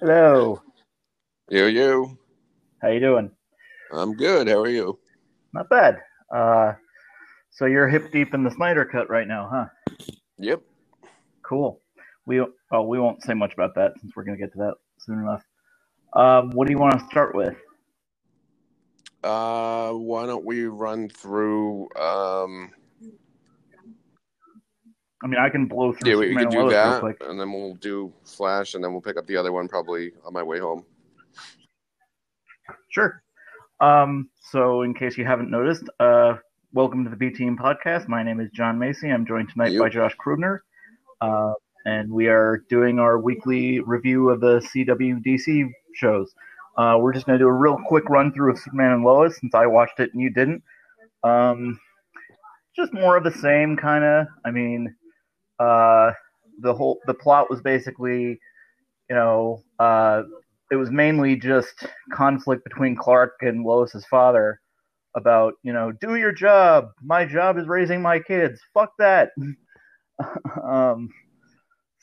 Hello. You, you. How you doing? I'm good. How are you? Not bad. Uh, so you're hip deep in the Snyder cut right now, huh? Yep. Cool. We oh we won't say much about that since we're gonna get to that soon enough. Um, what do you want to start with? Uh, why don't we run through? Um, I mean, I can blow through. yeah, we, can and do that, and then we'll do Flash, and then we'll pick up the other one probably on my way home. Sure. Um, so, in case you haven't noticed, uh, welcome to the B Team podcast. My name is John Macy. I'm joined tonight You. by Josh Krubner, uh, and we are doing our weekly review of the CWDC shows. Uh, we're just going to do a real quick run through of Superman and Lois since I watched it and you didn't. Um, just more of the same kind of. I mean, uh, the whole the plot was basically, you know, uh, it was mainly just conflict between Clark and Lois's father about, you know, do your job. My job is raising my kids. Fuck that. um,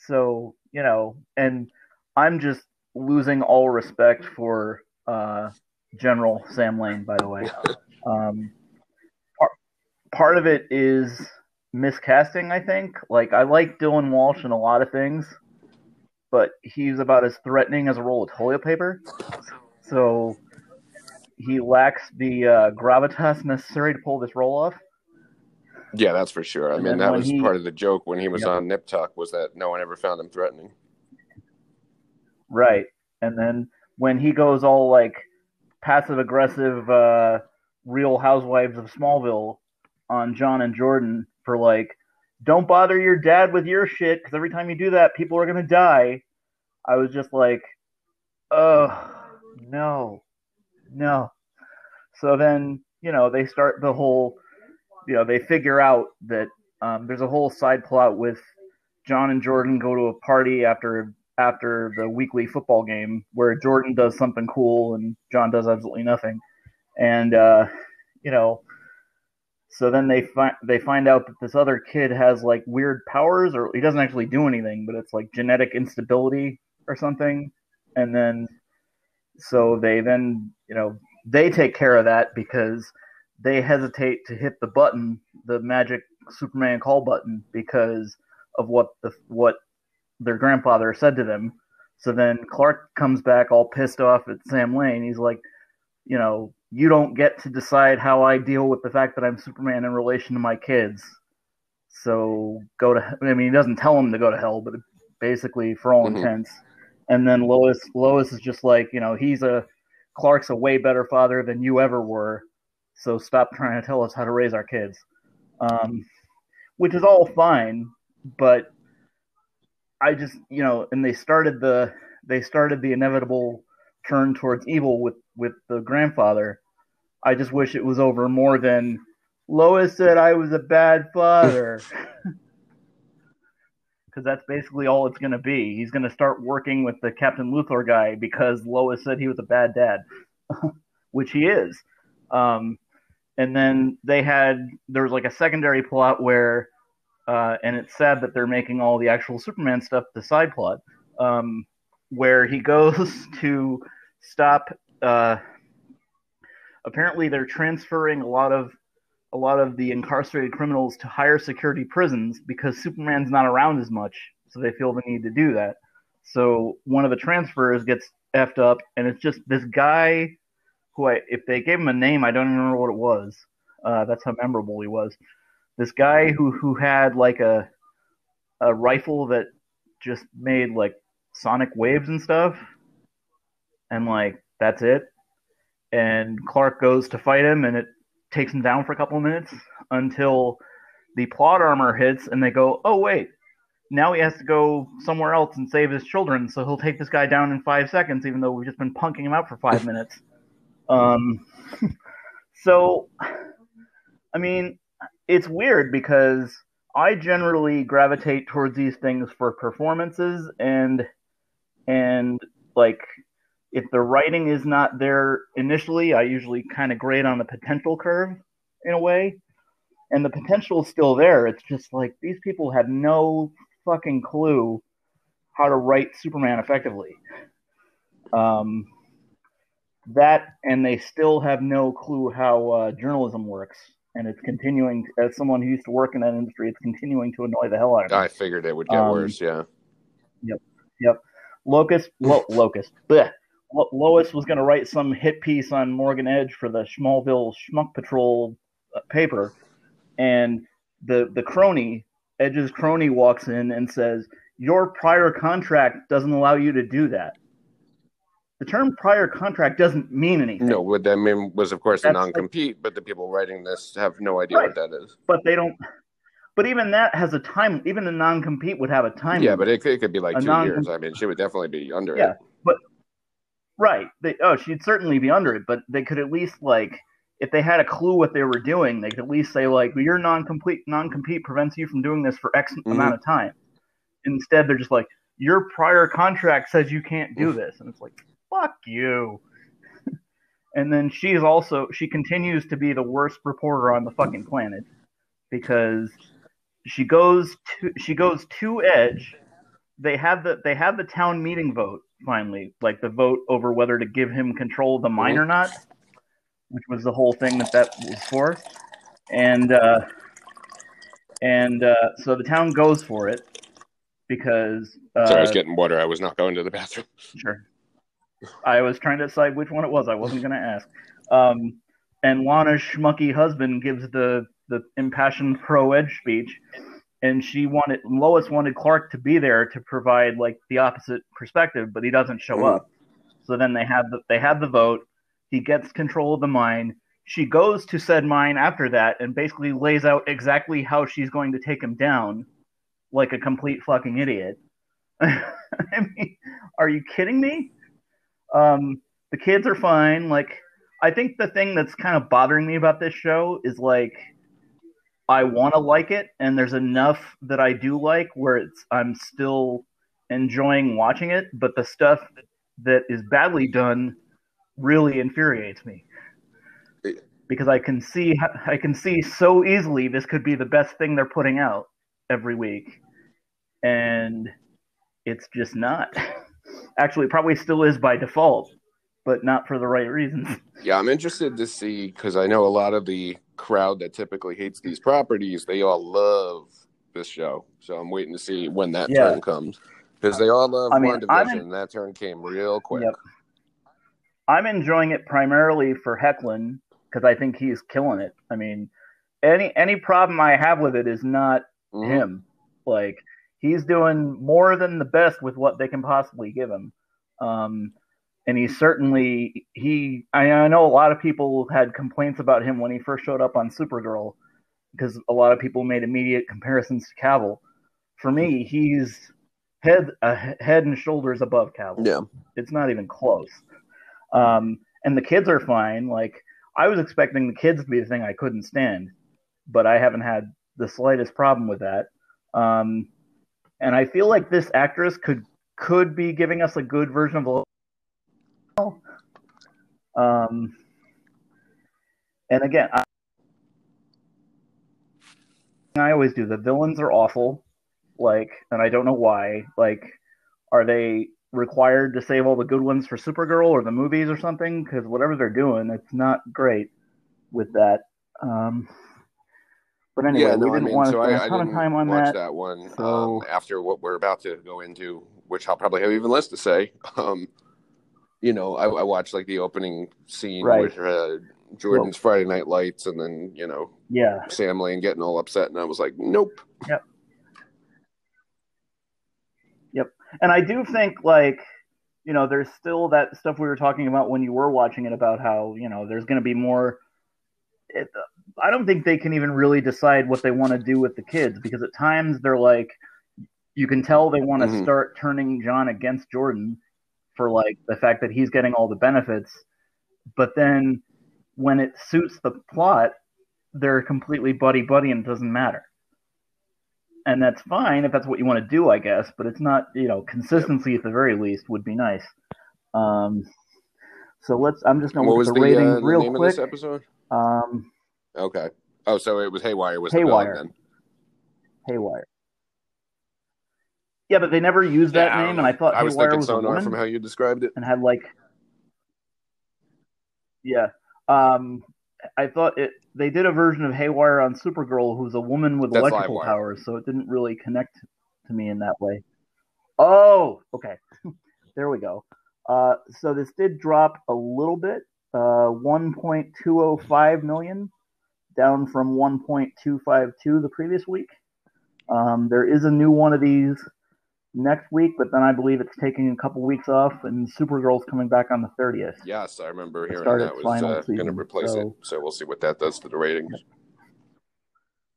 so you know, and I'm just losing all respect for uh, General Sam Lane. By the way, um, part, part of it is miscasting. I think. Like I like Dylan Walsh in a lot of things, but he's about as threatening as a roll of toilet paper. So he lacks the uh, gravitas necessary to pull this role off. Yeah, that's for sure. I And mean, that was he- part of the joke when he was Yep. on Nip Tuck was that no one ever found him threatening. Right. And then when he goes all like passive aggressive uh real housewives of Smallville on John and Jordan for like don't bother your dad with your shit cuz every time you do that people are to die. I was just like oh no. No. So then, you know, they start the whole you know, they figure out that um, there's a whole side plot with John and Jordan go to a party after after the weekly football game where Jordan does something cool and John does absolutely nothing. And uh, you know, so then they find they find out that this other kid has like weird powers or he doesn't actually do anything, but it's like genetic instability or something. And then so they then, you know, they take care of that because they hesitate to hit the button, the magic Superman call button because of what the what their grandfather said to them. So then Clark comes back all pissed off at Sam Lane. He's like, you know, you don't get to decide how I deal with the fact that I'm Superman in relation to my kids. So go to. I mean, he doesn't tell him to go to hell, but basically, for all Mhm. intents. And then Lois, Lois is just like, you know, he's a Clark's a way better father than you ever were. So stop trying to tell us how to raise our kids. Um, which is all fine, but I just you know, and they started the they started the inevitable turn towards evil with with the grandfather. I just wish it was over more than Lois said I was a bad father. Because that's basically all it's going to be. He's going to start working with the Captain Luthor guy because Lois said he was a bad dad, which he is. Um, and then they had there was like a secondary plot where uh, and it's sad that they're making all the actual Superman stuff the side plot, um, where he goes to stop. Uh, apparently, they're transferring a lot of a lot of the incarcerated criminals to higher security prisons because Superman's not around as much, so they feel the need to do that. So one of the transfers gets effed up, and it's just this guy who I, if they gave him a name, I don't even remember what it was. Uh, that's how memorable he was this guy who who had like a a rifle that just made like sonic waves and stuff and like that's it. And clark goes to fight him and it takes him down for a couple of minutes until the plot armor hits and they go oh wait. Now he has to go somewhere else and save his children so he'll take this guy down in five seconds even though we've just been punking him out for five minutes. Um so i mean it's weird because I generally gravitate towards these things for performances and and like if the writing is not there initially, I usually kind of grade on the potential curve in a way. And the potential is still there. It's just like these people have no fucking clue how to write Superman effectively. Um, that and they still have no clue how uh, journalism works, and it's continuing. As someone who used to work in that industry, it's continuing to annoy the hell out of me. I figured it would get Um, worse. Yeah. Yep. Locust, Lo- Locust. Bleh. Lo- Lois was going to write some hit piece on Morgan Edge for the Schmalville Schmuck Patrol uh, paper, and the the crony, Edge's crony, walks in and says, "Your prior contract doesn't allow you to do that." The term prior contract doesn't mean anything. No, what that mean was, of course, a That's like- non-compete, but the people writing this have no idea Right. what that is. but they don't. But even that has a time. Even a non-compete would have a time. Yeah, limit. but it, could- it could be like A two non- years. I mean, she would definitely be under it. Yeah. it. Right. They, oh, she'd certainly be under it, but they could at least like if they had a clue what they were doing, they could at least say like, well, "Your non-complete non-compete prevents you from doing this for X Mm-hmm. amount of time." Instead, they're just like, "Your prior contract says you can't do this," and it's like, "Fuck you." and then she's also she continues to be the worst reporter on the fucking planet because she goes to she goes to Edge. They have the they have the town meeting vote finally, like the vote over whether to give him control of the mine or not, which was the whole thing that that was for, and uh, and uh, so the town goes for it because uh, Sorry, I was getting water. I was not going to the bathroom. Sure. I was trying to decide which one it was. I wasn't going to ask. Um, and Lana's schmucky husband gives the the impassioned pro edge speech, and she wanted Lois wanted Clark to be there to provide like the opposite perspective, but he doesn't show Mhm. up. So then they have the they have the vote. He gets control of the mine. She goes to said mine after that and basically lays out exactly how she's going to take him down, like a complete fucking idiot. I mean, are you kidding me? Um, the kids are fine. Like, I think the thing that's kind of bothering me about this show is like, I want to like it, and there's enough that I do like where it's I'm still enjoying watching it, but the stuff that is badly done really infuriates me because I can see I can see so easily this could be the best thing they're putting out every week, and it's just not. Actually, probably still is by default, but not for the right reasons. Yeah, I'm interested to see because I know a lot of the crowd that typically hates these properties, they all love this show. So I'm waiting to see when that Yeah. turn comes because they all love I mean, WandaVision. In- that turn came real quick. Yep. I'm enjoying it primarily for Hoechlin because I think he's killing it. I mean, any any problem I have with it is not Mhm. him. Like he's doing more than the best with what they can possibly give him. Um, and he certainly he I, I know a lot of people had complaints about him when he first showed up on Supergirl because a lot of people made immediate comparisons to Cavill. For me, he's head a head and shoulders above Cavill. Yeah. It's not even close. Um, and the kids are fine. Like I was expecting the kids to be the thing I couldn't stand, but I haven't had the slightest problem with that. Um, and I feel like this actress could could be giving us a good version of. Um, and again, I, I always do. The villains are awful, like, and I don't know why. Like, are they required to save all the good ones for Supergirl or the movies or something? Because whatever they're doing, it's not great with that. Um, but anyway, yeah, no, we didn't mean, want to so spend I, a I ton of time on watch that. that, one so- um, after what we're about to go into, which I'll probably have even less to say. Um, you know, I, I watched like the opening scene Right. with uh, Jordan's Friday Night Lights, and then you know Yeah, Sam Lane getting all upset, and I was like, nope. Yep. Yep. And I do think like you know there's still that stuff we were talking about when you were watching it about how you know there's going to be more. It, I don't think they can even really decide what they want to do with the kids because at times they're like, you can tell they want to Mhm. start turning John against Jordan for like the fact that he's getting all the benefits, but then when it suits the plot, they're completely buddy buddy and it doesn't matter. And that's fine if that's what you want to do, I guess. But it's not, you know, consistency at the very least would be nice. Um, so let's. I'm just gonna What look at the, the ratings uh, real quick. of this episode? Um, Okay. Oh, so it was Haywire was Haywire. the villain Haywire. Yeah, but they never used that Yeah, name, and I thought I was Haywire thinking was a sonar woman from how you described it. and had like, yeah. Um, I thought it. They did a version of Haywire on Supergirl, who's a woman with That's electrical Livewire. powers, so it didn't really connect to me in that way. Oh, okay. there we go. Uh, so this did drop a little bit, uh, 1.205 million, down from 1.252 the previous week. Um, there is a new one of these next week, but then I believe it's taking a couple weeks off, and Supergirl's coming back on the 30th. Yes, I remember hearing that was uh, going to replace so- it. So we'll see what that does to the ratings.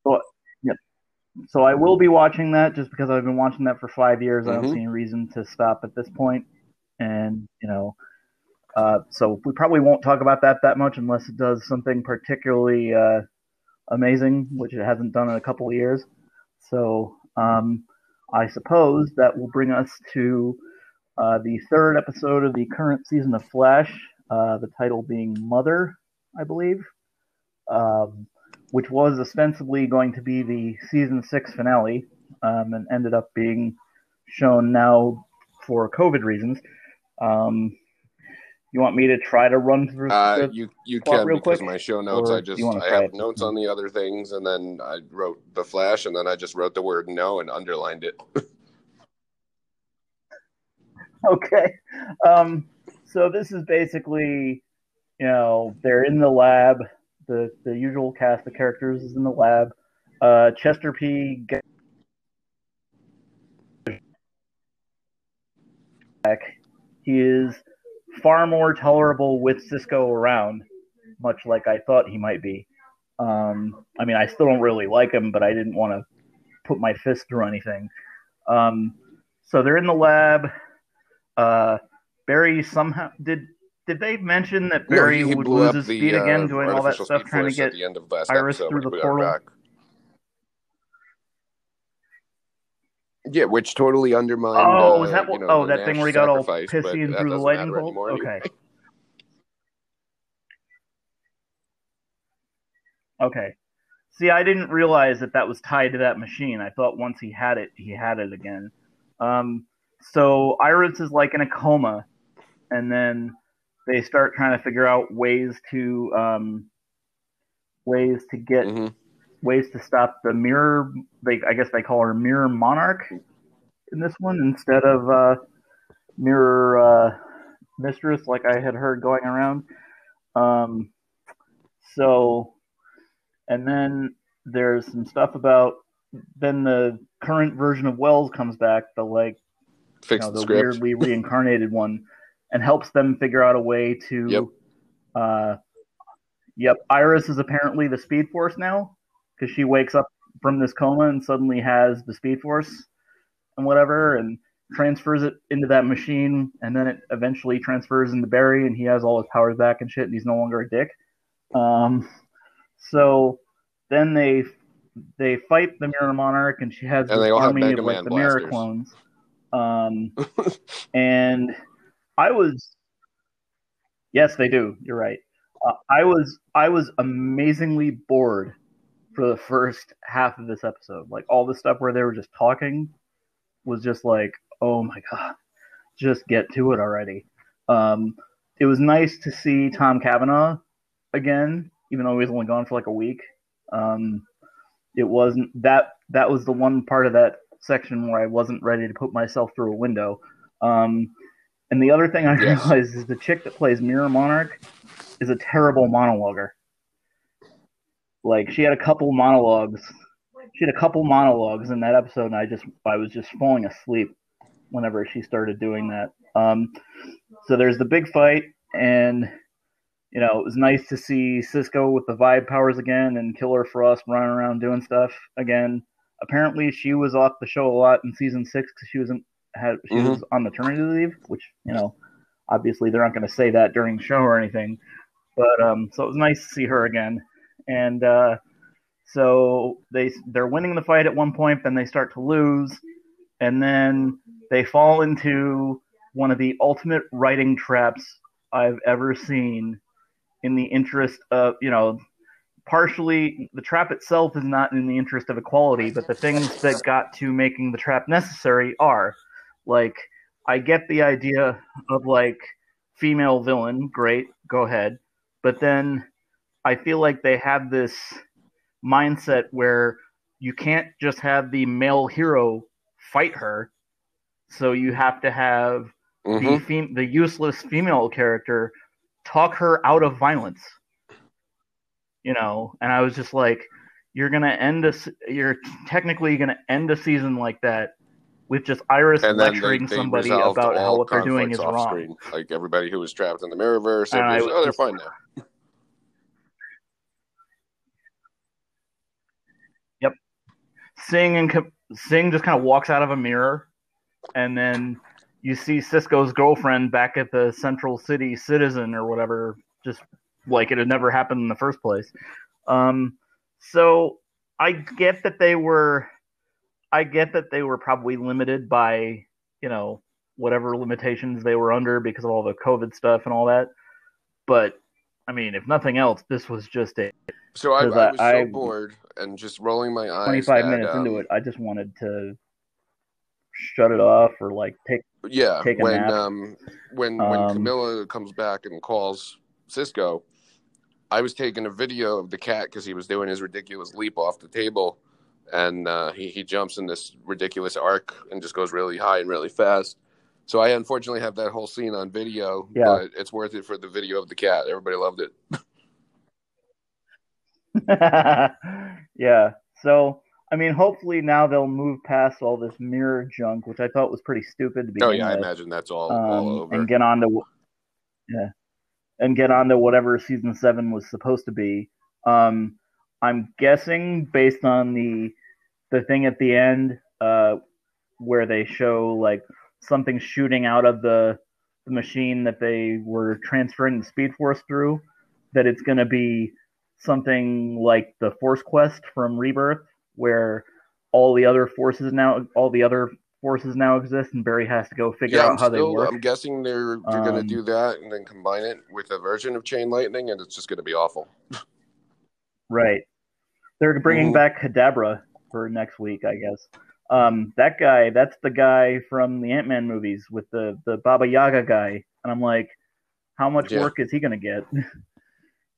So yeah. so I will be watching that just because I've been watching that for five years. I don't Mhm. see any reason to stop at this point. And you know, uh, so we probably won't talk about that that much unless it does something particularly uh, amazing, which it hasn't done in a couple of years. So um, I suppose that will bring us to uh, the third episode of the current season of Flash. Uh, the title being Mother, I believe. Um, which was ostensibly going to be the season six finale, um, and ended up being shown now for COVID reasons. Um, you want me to try to run through? Uh, you you can real because quick? my show notes. Or I just I have it? notes on the other things, and then I wrote the flash, and then I just wrote the word no and underlined it. okay. Um, so this is basically, you know, they're in the lab. The the usual cast of characters is in the lab. Uh, Chester P. He is far more tolerable with Cisco around, much like I thought he might be. Um, I mean, I still don't really like him, but I didn't want to put my fist through anything. Um, so they're in the lab. Uh, Barry somehow did. Did they mention that Barry no, he, he would lose his the speed again, uh, doing all that stuff, trying to get at the end of last Iris episode through the portal? back. Yeah, which totally undermined. Oh, uh, that you know, oh, that thing where he got all pissy and through the lightning bolt? anymore anyway. Okay. Okay. See, I didn't realize that that was tied to that machine. I thought once he had it, he had it again. Um, so Iris is like in a coma, and then they start trying to figure out ways to um, ways to get Mhm. Ways to stop the mirror. They, I guess they call her Mirror Monarch in this one instead of uh, Mirror uh, Mistress, like I had heard going around. Um, so, and then there's some stuff about then the current version of Wells comes back, the like you know, the the weirdly reincarnated one, and helps them figure out a way to. Yep. Uh, yep. Iris is apparently the Speed Force now because she wakes up from this coma and suddenly has the Speed Force and whatever, and transfers it into that machine, and then it eventually transfers into Barry, and he has all his powers back and shit, and he's no longer a dick. Um, so then they they fight the Mirror Monarch, and she has And this they all have army of like the Mirror clones. Um, and I was, yes, they do. You're right. Uh, I was I was amazingly bored for the first half of this episode. Like all the stuff where they were just talking was just like, oh my god, just get to it already. Um, it was nice to see Tom Cavanaugh again, even though he was only gone for like a week. Um, it wasn't that that was the one part of that section where I wasn't ready to put myself through a window. Um, and the other thing I Yes. realized is the chick that plays Mirror Monarch is a terrible monologuer. Like she had a couple monologues. She had a couple monologues in that episode, and I just I was just falling asleep whenever she started doing that. Um, so there's the big fight, and you know it was nice to see Cisco with the vibe powers again, and Killer Frost running around doing stuff again. Apparently, she was off the show a lot in season six because she was in, had she Mhm. was on maternity leave, which you know obviously they're not going to say that during the show or anything. But um, so it was nice to see her again, and uh, so they they're winning the fight at one point, then they start to lose, and then they fall into one of the ultimate writing traps I've ever seen. In the interest of you know, partially the trap itself is not in the interest of equality, but the things that got to making the trap necessary are like I get the idea of like female villain, great, go ahead, but then I feel like they have this mindset where you can't just have the male hero fight her, so you have to have Mhm. the fem- the useless female character talk her out of violence. You know, and I was just like, you're gonna end a, you're technically gonna end a season like that with just Iris then they, lecturing they somebody about how what they're doing is wrong. screen. Like everybody who was trapped in the mirrorverse, And I was oh, they're just- fine now. Singh and co- Singh just kind of walks out of a mirror, and then you see Cisco's girlfriend back at the Central City Citizen or whatever, just like it had never happened in the first place. Um, so I get that they were, I get that they were probably limited by you know whatever limitations they were under because of all the COVID stuff and all that. But I mean, if nothing else, this was just a So I, I I- was so I- bored and just rolling my eyes. 25 minutes um, into it. I just wanted to shut it off or like take Yeah, take when nap. um when when Um, Kamilla comes back and calls Cisco, I was taking a video of the cat because he was doing his ridiculous leap off the table, and uh, he he jumps in this ridiculous arc and just goes really high and really fast. So I unfortunately have that whole scene on video, Yeah. but it's worth it for the video of the cat. Everybody loved it. yeah. So I mean, hopefully now they'll move past all this mirror junk, which I thought was pretty stupid to begin Oh yeah, I imagine that's all all um, over. and get on to yeah, and get on to whatever season seven was supposed to be. Um, I'm guessing based on the the thing at the end, uh, where they show like something shooting out of the the machine that they were transferring the Speed Force through, that it's going to be something like the Force Quest from Rebirth, where all the other forces now, all the other forces now exist, and Barry has to go figure yeah, out I'm how they still. work. I'm guessing they're they're Um, do that and then combine it with a version of Chain Lightning, and it's just gonna be awful. Right. They're bringing Mhm. back Kadabra for next week, I guess. Um, that guy, that's the guy from the Ant Man movies with the, the Baba Yaga guy. And I'm like, how much Yeah. work is he going to get?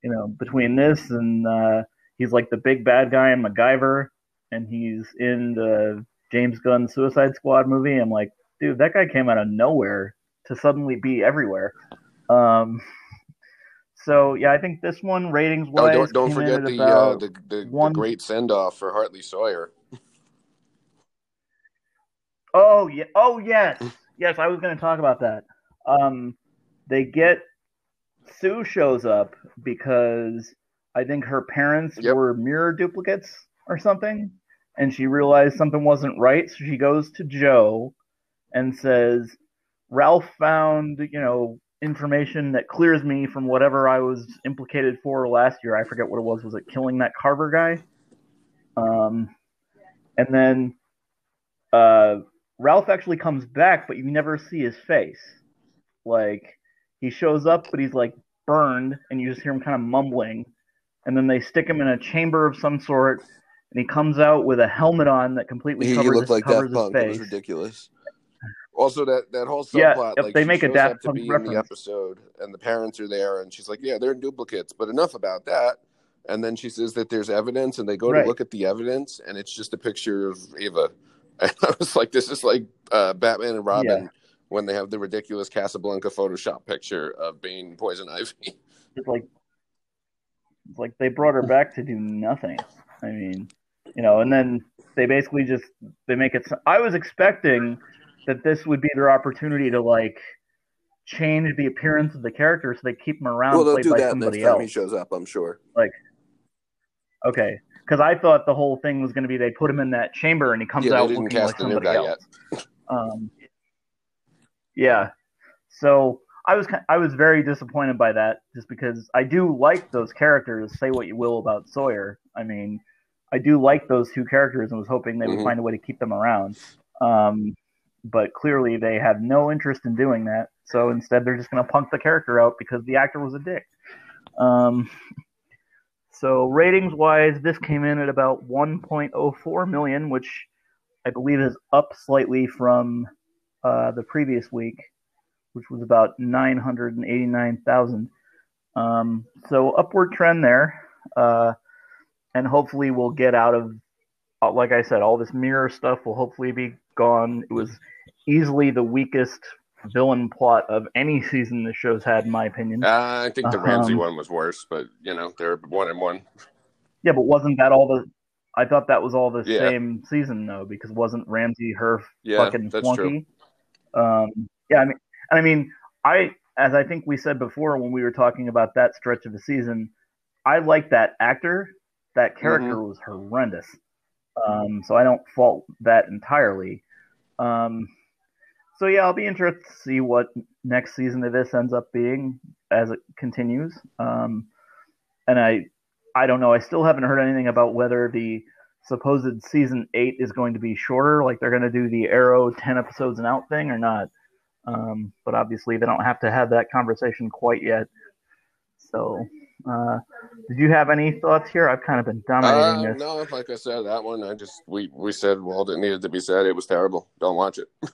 you know, between this and uh, he's like the big bad guy in MacGyver, and he's in the James Gunn Suicide Squad movie. I'm like, dude, that guy came out of nowhere to suddenly be everywhere. Um, so yeah, I think this one ratings Oh, wise don't don't came forget the, uh, the the one- the great send off for Hartley Sawyer. Oh yeah. Oh yes. Yes, I was going to talk about that. Um, they get Sue shows up because I think her parents Yep. were mirror duplicates or something, and she realized something wasn't right. So she goes to Joe and says, "Ralph found you know information that clears me from whatever I was implicated for last year. I forget what it was. Was it killing that Carver guy?" Um, and then uh, Ralph actually comes back, but you never see his face. Like he shows up, but he's like burned, and you just hear him kind of mumbling. And then they stick him in a chamber of some sort, and he comes out with a helmet on that completely He, he covers, looked like covers Daft Punk. his It was ridiculous. Also, that that whole Yeah, subplot, yep, like they make a Daft to Punk be in the reference. episode, and the parents are there, and she's like, "Yeah, they're duplicates," but enough about that. And then she says that there's evidence, and they go Right. to look at the evidence, and it's just a picture of Ava. And I was like, "This is like uh, Batman and Robin." Yeah. When they have the ridiculous Casablanca Photoshop picture of Bane Poison Ivy. It's like, it's like they brought her back to do nothing. I mean, you know, and then they basically just they make it. I was expecting that this would be their opportunity to like change the appearance of the character, so they keep him around Well, played do by that next somebody time else. he shows up, I'm sure. Like, okay, because I thought the whole thing was going to be they put him in that chamber and he comes Yeah, out looking like somebody else. Um, yeah, so I was I was very disappointed by that, just because I do like those characters. Say what you will about Sawyer, I mean, I do like those two characters, and was hoping they would Mhm. find a way to keep them around. Um, but clearly, they have no interest in doing that. So instead, they're just going to punk the character out because the actor was a dick. Um, So ratings wise, this came in at about 1.04 million, which I believe is up slightly from uh, the previous week, which was about 989,000. Um, so upward trend there, uh, and hopefully we'll get out of, uh, like I said, all this mirror stuff will hopefully be gone. It was easily the weakest villain plot of any season the show's had, in my opinion. Uh, I think the Ramsey Um, one was worse, but you know they're one and one. Yeah, but wasn't that all the? I thought that was all the Yeah. same season though, because wasn't Ramsey her Yeah, fucking flunky? Um, yeah, I mean, and I mean, I as I think we said before when we were talking about that stretch of the season, I like that actor. That character Mm-hmm. was horrendous. Um, so I don't fault that entirely. Um, so yeah, I'll be interested to see what next season of this ends up being as it continues. Um, and I, I don't know. I still haven't heard anything about whether the supposed season eight is going to be shorter, like they're going to do the Arrow ten episodes and out thing, or not. Um, but obviously, they don't have to have that conversation quite yet. So, uh, did you have any thoughts here? I've kind of been dominating Uh, this. no, like I said, that one I just we we said well that needed to be said. It was terrible. Don't watch it.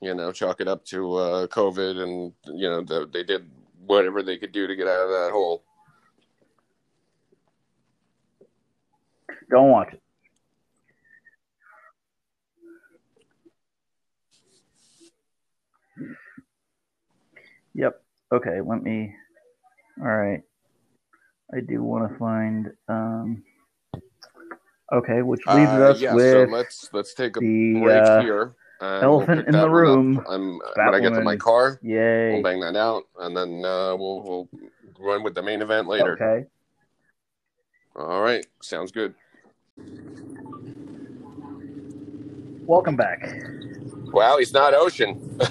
you know, chalk it up to uh, COVID, and you know the, they did whatever they could do to get out of that hole. Don't watch it. Yep. Okay. Let me. All right. I do want to find. Um, okay, which leaves Uh, us yeah, with so let's let's take a the, break uh, here. elephant pick in the room, I'm when I get to my car, yay. we'll bang that out, and then uh, we'll we'll run with the main event later. Okay. All right, sounds good. Welcome back. Wow, he's not Ocean.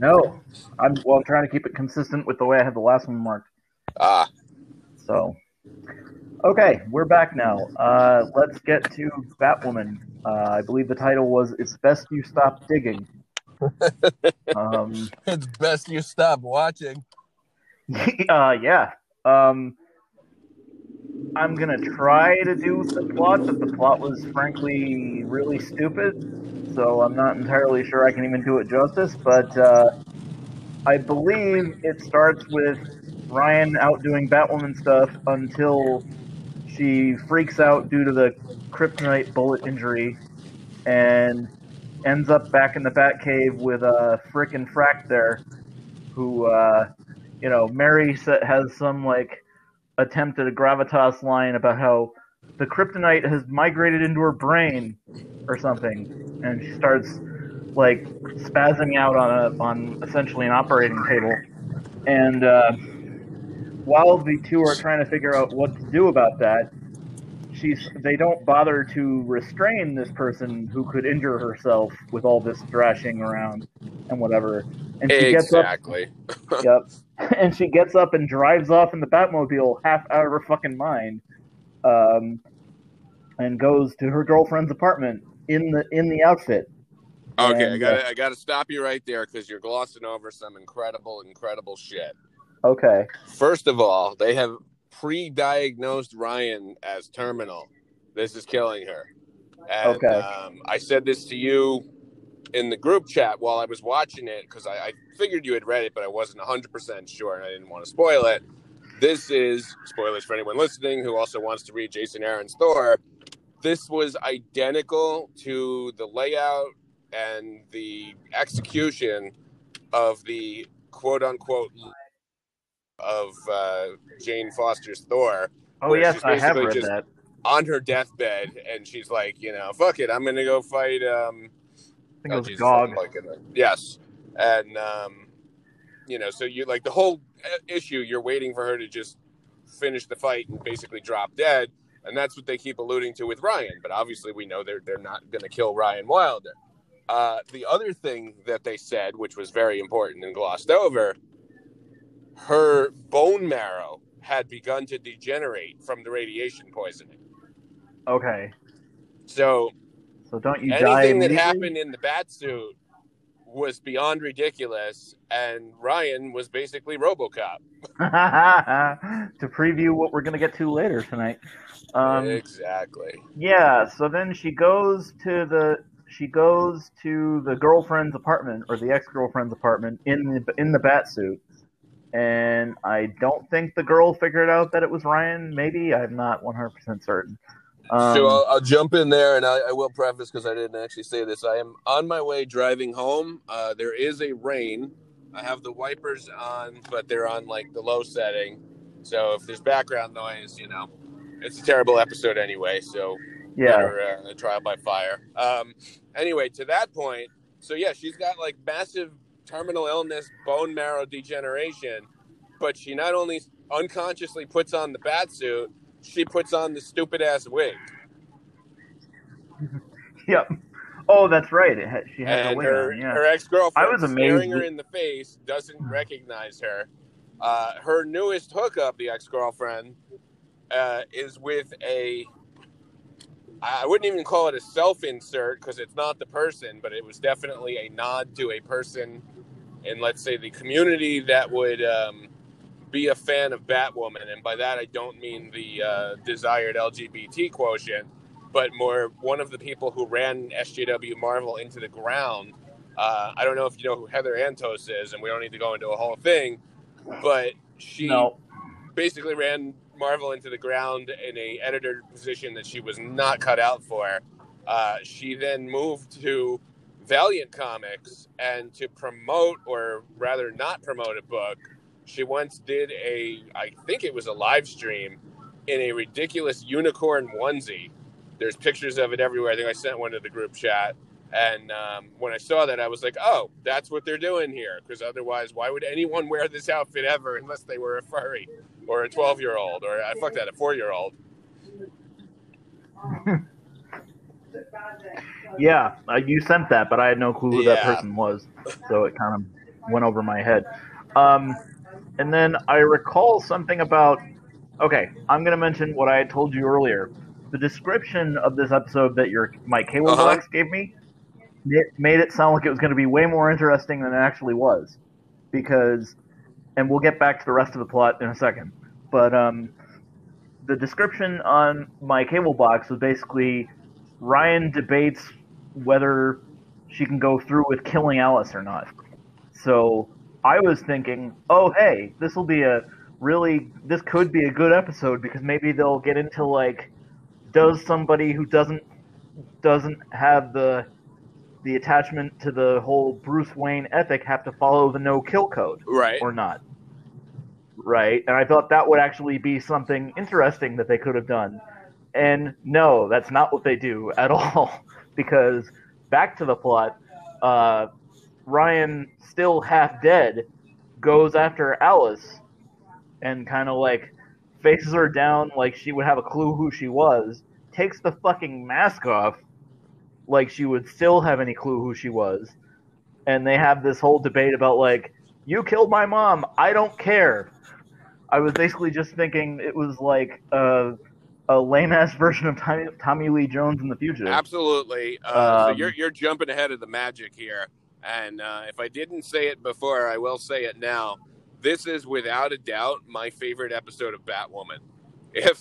No, I'm well. I'm trying to keep it consistent with the way I had the last one marked. ah, So, okay, we're back now. Uh, let's get to Batwoman. Uh, I believe the title was "It's Best You Stop Digging." um, It's best you stop watching. uh, yeah. Um, I'm gonna try to do the plot, but the plot was frankly really stupid, so I'm not entirely sure I can even do it justice. But uh, I believe it starts with Ryan out doing Batwoman stuff until she freaks out due to the kryptonite bullet injury and ends up back in the Batcave with a frickin' Frack there, who, uh, you know, Mary has some like attempt at a gravitas line about how the kryptonite has migrated into her brain or something, and she starts like spazzing out on a on essentially an operating table, and uh, while the two are trying to figure out what to do about that, she's they don't bother to restrain this person who could injure herself with all this thrashing around and whatever. And she gets up exactly. Yep. And she gets up and drives off in the Batmobile, half out of her fucking mind, um, and goes to her girlfriend's apartment in the in the outfit. Okay, I got uh, I got to stop you right there because you're glossing over some incredible, incredible shit. Okay. First of all, they have pre-diagnosed Ryan as terminal. This is killing her. And, Okay. Um, I said this to you in the group chat while I was watching it because I, I figured you had read it, but I wasn't 100% sure and I didn't want to spoil it. This is spoilers for anyone listening who also wants to read Jason Aaron's Thor. This was identical to the layout and the execution of the quote unquote of uh, Jane Foster's Thor Oh yes, I have read that. on her deathbed, and she's like, you know, fuck it, I'm gonna go fight. Um, think it was Gog. Like it. yes, and um, you know, so you like the whole uh, issue. You're waiting for her to just finish the fight and basically drop dead, and that's what they keep alluding to with Ryan. But obviously, we know they're they're not gonna kill Ryan Wilder. Uh, the other thing that they said, which was very important and glossed over, her bone marrow had begun to degenerate from the radiation poisoning. Okay. So So don't you die anything that happened in the bat suit was beyond ridiculous, and Ryan was basically RoboCop. to preview what we're gonna get to later tonight. Um, exactly. Yeah, so then she goes to the she goes to the girlfriend's apartment or the ex girlfriend's apartment in the in the bat suit, and I don't think the girl figured out that it was Ryan. Maybe I'm not 100 percent certain. Um, so I'll, I'll jump in there, and I, I will preface because I didn't actually say this. I am on my way driving home. Uh, there is a rain. I have the wipers on, but they're on like the low setting. So if there's background noise, you know, it's a terrible episode anyway. So yeah, better, uh, trial by fire. Um, anyway, to that point, so yeah, she's got like massive terminal illness, bone marrow degeneration, but she not only unconsciously puts on the bat suit, she puts on the stupid ass wig. yep. Oh, that's right. Had, she had and wig her, on, yeah. her ex girlfriend I was staring her in the face, doesn't recognize her. Uh, her newest hookup, the ex girlfriend, uh, is with a. I wouldn't even call it a self insert because it's not the person, but it was definitely a nod to a person in, let's say, the community that would um, be a fan of Batwoman. And by that, I don't mean the uh, desired LGBT quotient, but more one of the people who ran SJW Marvel into the ground. Uh, I don't know if you know who Heather Antos is, and we don't need to go into a whole thing, but she No. basically ran Marvel into the ground in a editor position that she was not cut out for. Uh, she then moved to Valiant Comics and to promote, or rather not promote a book. She once did a, I think it was a live stream in a ridiculous unicorn onesie. There's pictures of it everywhere. I think I sent one to the group chat. And um, when I saw that, I was like, oh, that's what they're doing here. Because otherwise, why would anyone wear this outfit ever unless they were a furry or a 12 year old or, I fuck that, a four year old? Yeah, uh, you sent that, but I had no clue who that person was, so it kind of went over my head. Um, and then I recall something about. Okay, I'm going to mention what I had told you earlier. The description of this episode that your my cable Uh-huh. box gave me it made it sound like it was going to be way more interesting than it actually was, because, and we'll get back to the rest of the plot in a second. But um, the description on my cable box was basically Ryan debates whether she can go through with killing Alice or not. So I was thinking, oh hey, this will be a really this could be a good episode because maybe they'll get into like does somebody who doesn't doesn't have the the attachment to the whole Bruce Wayne ethic have to follow the no kill code Right. or not. Right? And I thought that would actually be something interesting that they could have done. And no, that's not what they do at all. because back to the plot, uh, Ryan, still half dead, goes after Alice and kind of like faces her down like she would have a clue who she was, takes the fucking mask off like she would still have any clue who she was. And they have this whole debate about like, you killed my mom, I don't care. I was basically just thinking it was like a, a lame ass version of Tommy, Tommy Lee Jones in the future. Absolutely. Uh, so Um, you're, you're jumping ahead of the magic here. And uh, if I didn't say it before, I will say it now. This is without a doubt my favorite episode of Batwoman. If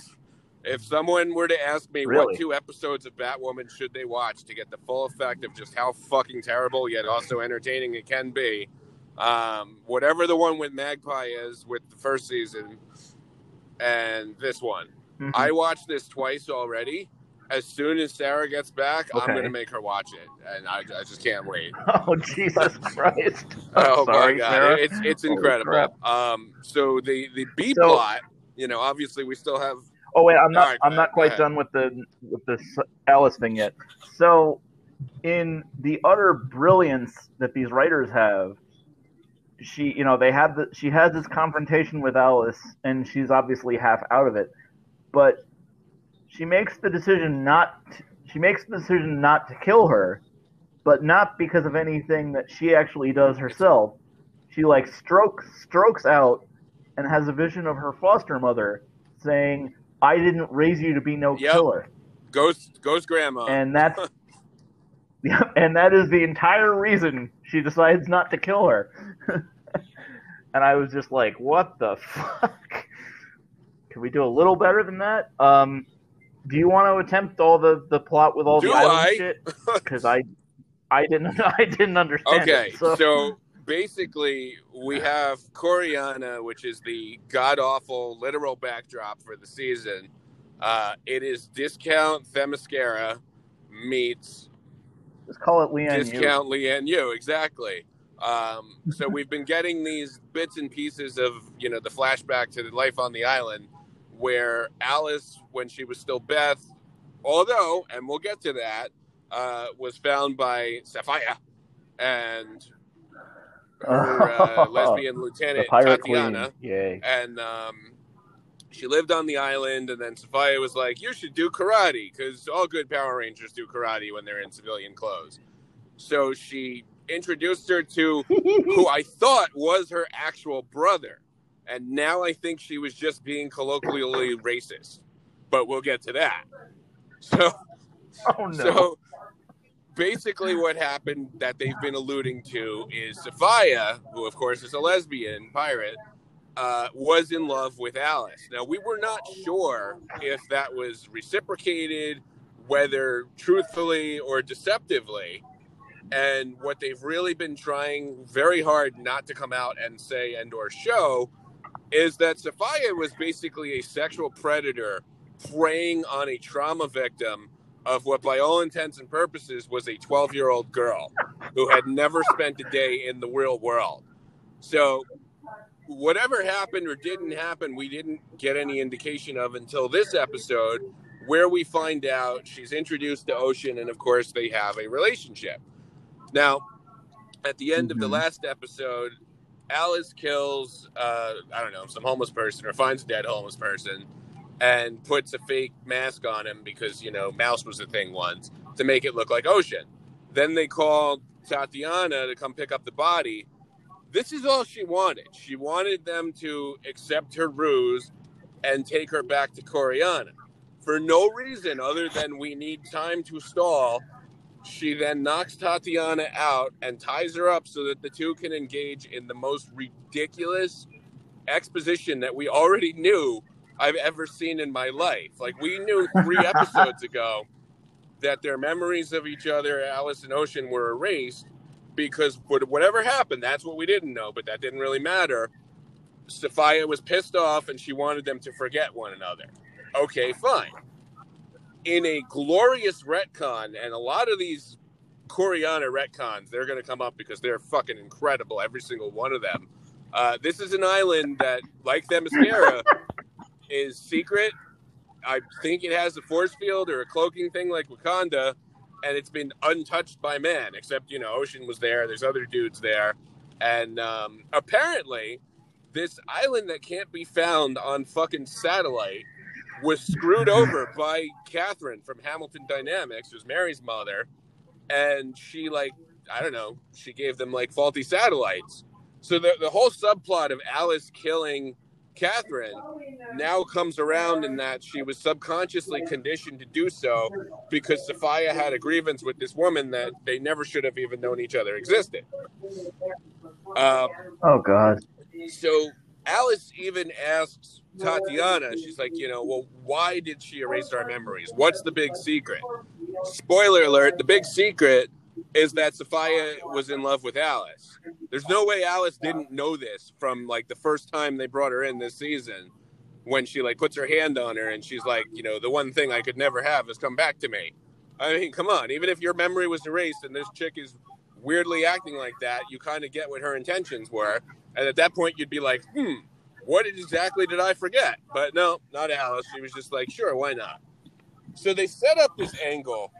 if someone were to ask me Really? what two episodes of Batwoman should they watch to get the full effect of just how fucking terrible yet also entertaining it can be, um, whatever the one with Magpie is with the first season and this one, Mhm. I watched this twice already. As soon as Sarah gets back, I'm going to make her watch it, and I, I just can't wait. Oh Jesus Christ! Oh Sorry, my god, Sarah. it's it's incredible. Um, so the the B So- plot, you know, obviously we still have Oh wait, I'm not. Right, I'm not quite done with the with this Alice thing yet. So, in the utter brilliance that these writers have, she, you know, they have the she has this confrontation with Alice, and she's obviously half out of it, but she makes the decision not. To, she makes the decision not to kill her, but not because of anything that she actually does herself. She like strokes strokes out and has a vision of her foster mother saying, "I didn't raise you to be no Yep. killer," Ghost Ghost Grandma. and that's Yep, and that is the entire reason she decides not to kill her. and I was just like, what the fuck? Can we do a little better than that? Um, do you want to attempt all the, the plot with all Do the island I? shit? Because I, I didn't, I didn't understand. Okay, it, so, so basically, we have Coryana, which is the god awful literal backdrop for the season. Uh, it is discount Themyscira meets just call it Lian. Yu. discount Lian Yu, exactly. Um, so we've been getting these bits and pieces of you know the flashback to the life on the island, where Alice, when she was still Beth, although, and we'll get to that, uh, was found by Sapphire and her uh, lesbian lieutenant Tatiana, and um, she lived on the island. And then Sophia was like, "You should do karate because all good Power Rangers do karate when they're in civilian clothes." So she introduced her to who I thought was her actual brother, and now I think she was just being colloquially racist. But we'll get to that. So. oh no. So basically, what happened that they've been alluding to is Sophia, who of course is a lesbian pirate, uh, was in love with Alice. Now, we were not sure if that was reciprocated, whether truthfully or deceptively. And what they've really been trying very hard not to come out and say and or show is that Sophia was basically a sexual predator preying on a trauma victim of what, by all intents and purposes, was a 12 year old girl who had never spent a day in the real world. So, whatever happened or didn't happen, we didn't get any indication of until this episode, where we find out she's introduced to Ocean, and of course, they have a relationship. Now, at the end of the Mhm. last episode, Alice kills, uh, I don't know, some homeless person or finds a dead homeless person and puts a fake mask on him because, you know, Mouse was a thing once to make it look like Ocean. Then they called Tatiana to come pick up the body. This is all she wanted. She wanted them to accept her ruse and take her back to Coryana. For no reason other than we need time to stall, she then knocks Tatiana out and ties her up so that the two can engage in the most ridiculous exposition that we already knew I've ever seen in my life. Like we knew three episodes ago that their memories of each other, Alice and Ocean, were erased because whatever happened, that's what we didn't know, but that didn't really matter. Sophia was pissed off and she wanted them to forget one another. Okay, fine. In a glorious retcon, and a lot of these Coryana retcons, they're going to come up because they're fucking incredible, every single one of them. Uh, this is an island that, like Themyscira, is secret. I think it has a force field or a cloaking thing like Wakanda, and it's been untouched by man, except, you know, Ocean was there, there's other dudes there. And um, apparently, this island that can't be found on fucking satellite was screwed over by Catherine from Hamilton Dynamics, who's Mary's mother. And she, like, I don't know, she gave them like faulty satellites. So the, the whole subplot of Alice killing Catherine now comes around in that she was subconsciously conditioned to do so because Sophia had a grievance with this woman that they never should have even known each other existed. Uh, Oh god. so Alice even asks Tatiana, she's like, you know, well, why did she erase our memories? What's the big secret? Spoiler alert, the big secret is that Sophia was in love with Alice. There's no way Alice didn't know this from like the first time they brought her in this season when she like puts her hand on her and she's like, you know, the one thing I could never have is come back to me. I mean, come on, even if your memory was erased and this chick is weirdly acting like that, you kind of get what her intentions were. And at that point, you'd be like, hmm, what exactly did I forget? But no, not Alice. She was just like, sure, why not? So they set up this angle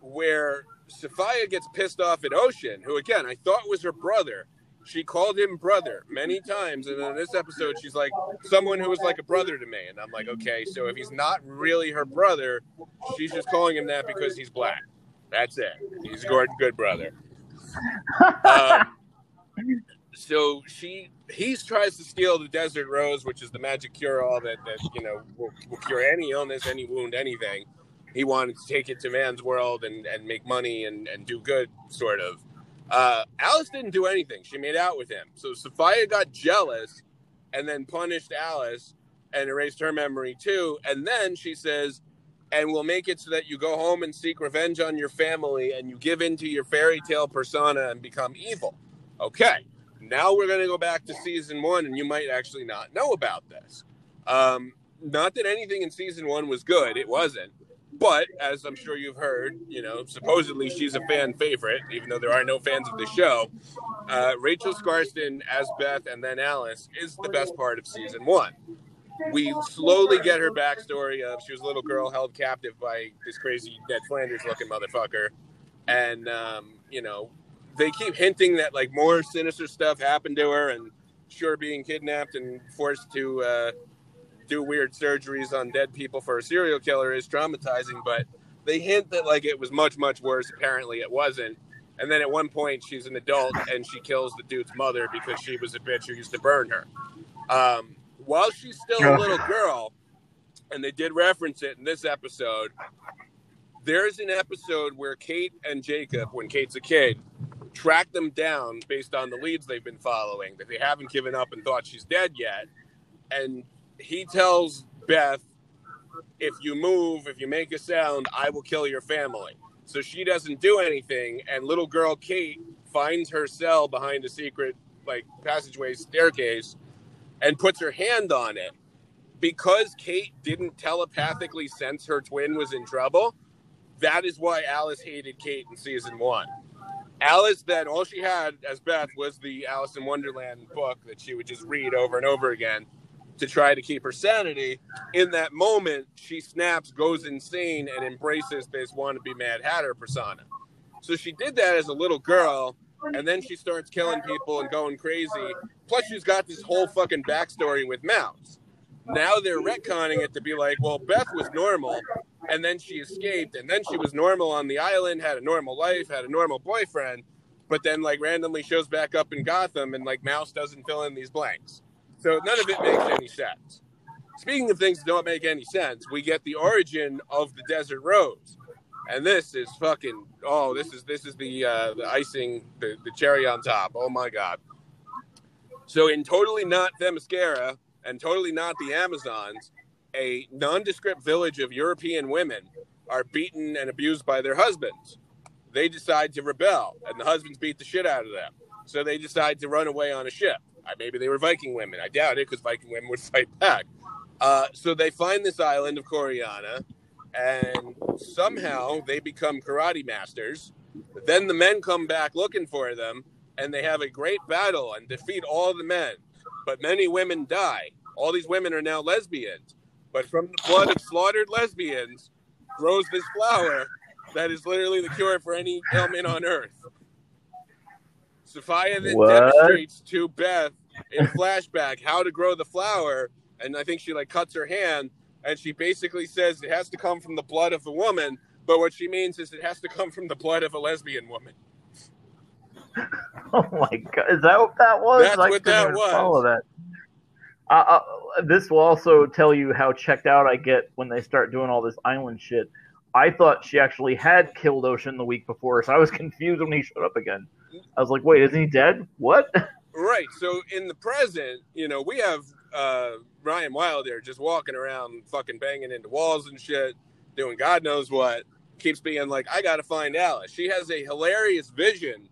where Sophia gets pissed off at Ocean, who again I thought was her brother. She called him brother many times, and in this episode, she's like someone who was like a brother to me, and I'm like, okay, so if he's not really her brother, she's just calling him that because he's black. That's it. He's Gordon good, good brother. Um, so she he tries to steal the desert rose, which is the magic cure all that that you know will, will cure any illness, any wound, anything. he wanted to take it to man's world and, and make money and, and do good, sort of. Uh, Alice didn't do anything. She made out with him. So Sophia got jealous and then punished Alice and erased her memory too. And then she says, and we'll make it so that you go home and seek revenge on your family and you give into your fairy tale persona and become evil. Okay, now we're going to go back to season one, and you might actually not know about this. Um, not that anything in season one was good, it wasn't. But as I'm sure you've heard, you know, supposedly she's a fan favorite, even though there are no fans of the show. Uh, Rachel Skarsten as Beth and then Alice is the best part of season one. We slowly get her backstory of she was a little girl held captive by this crazy Ned Flanders looking motherfucker. And, um, you know, they keep hinting that like more sinister stuff happened to her and sure being kidnapped and forced to uh, do weird surgeries on dead people for a serial killer is traumatizing, but they hint that like it was much much worse. Apparently, it wasn't. And then at one point, she's an adult and she kills the dude's mother because she was a bitch who used to burn her. Um, while she's still a little girl, and they did reference it in this episode, there's an episode where Kate and Jacob, when Kate's a kid, track them down based on the leads they've been following that they haven't given up and thought she's dead yet. And he tells Beth, if you move, if you make a sound, I will kill your family. So she doesn't do anything, and little girl Kate finds her cell behind a secret like passageway staircase and puts her hand on it. Because Kate didn't telepathically sense her twin was in trouble, that is why Alice hated Kate in season one. Alice then all she had as Beth was the Alice in Wonderland book that she would just read over and over again to try to keep her sanity. In that moment, she snaps, goes insane, and embraces this wannabe Mad Hatter persona. So she did that as a little girl, and then she starts killing people and going crazy. Plus, she's got this whole fucking backstory with Mouse. Now they're retconning it to be like, well, Beth was normal, and then she escaped, and then she was normal on the island, had a normal life, had a normal boyfriend, but then like randomly shows back up in Gotham, and like Mouse doesn't fill in these blanks. So none of it makes any sense. Speaking of things that don't make any sense, we get the origin of the Desert Rose, and this is fucking oh, this is this is the uh, the icing, the, the cherry on top. Oh my god! So in totally not Themyscira and totally not the Amazons, a nondescript village of European women are beaten and abused by their husbands. They decide to rebel, and the husbands beat the shit out of them. So they decide to run away on a ship. Maybe they were Viking women. I doubt it because Viking women would fight back. Uh, so they find this island of Coryana, and somehow they become karate masters. Then the men come back looking for them, and they have a great battle and defeat all the men. But many women die. All these women are now lesbians. But from the blood of slaughtered lesbians grows this flower that is literally the cure for any ailment on earth. Sophia then What? demonstrates to Beth in flashback how to grow the flower, and I think she like cuts her hand, and she basically says it has to come from the blood of a woman, but what she means is it has to come from the blood of a lesbian woman. Oh my god, is that what that was? That's I what that was. Follow that. Uh, uh, this will also tell you how checked out I get when they start doing all this island shit. I thought she actually had killed Ocean the week before, so I was confused when he showed up again. I was like, "Wait, isn't he dead? What?" Right. So in the present, you know, we have uh, Ryan Wilder just walking around, fucking banging into walls and shit, doing God knows what. Keeps being like, I got to find Alice. She has a hilarious vision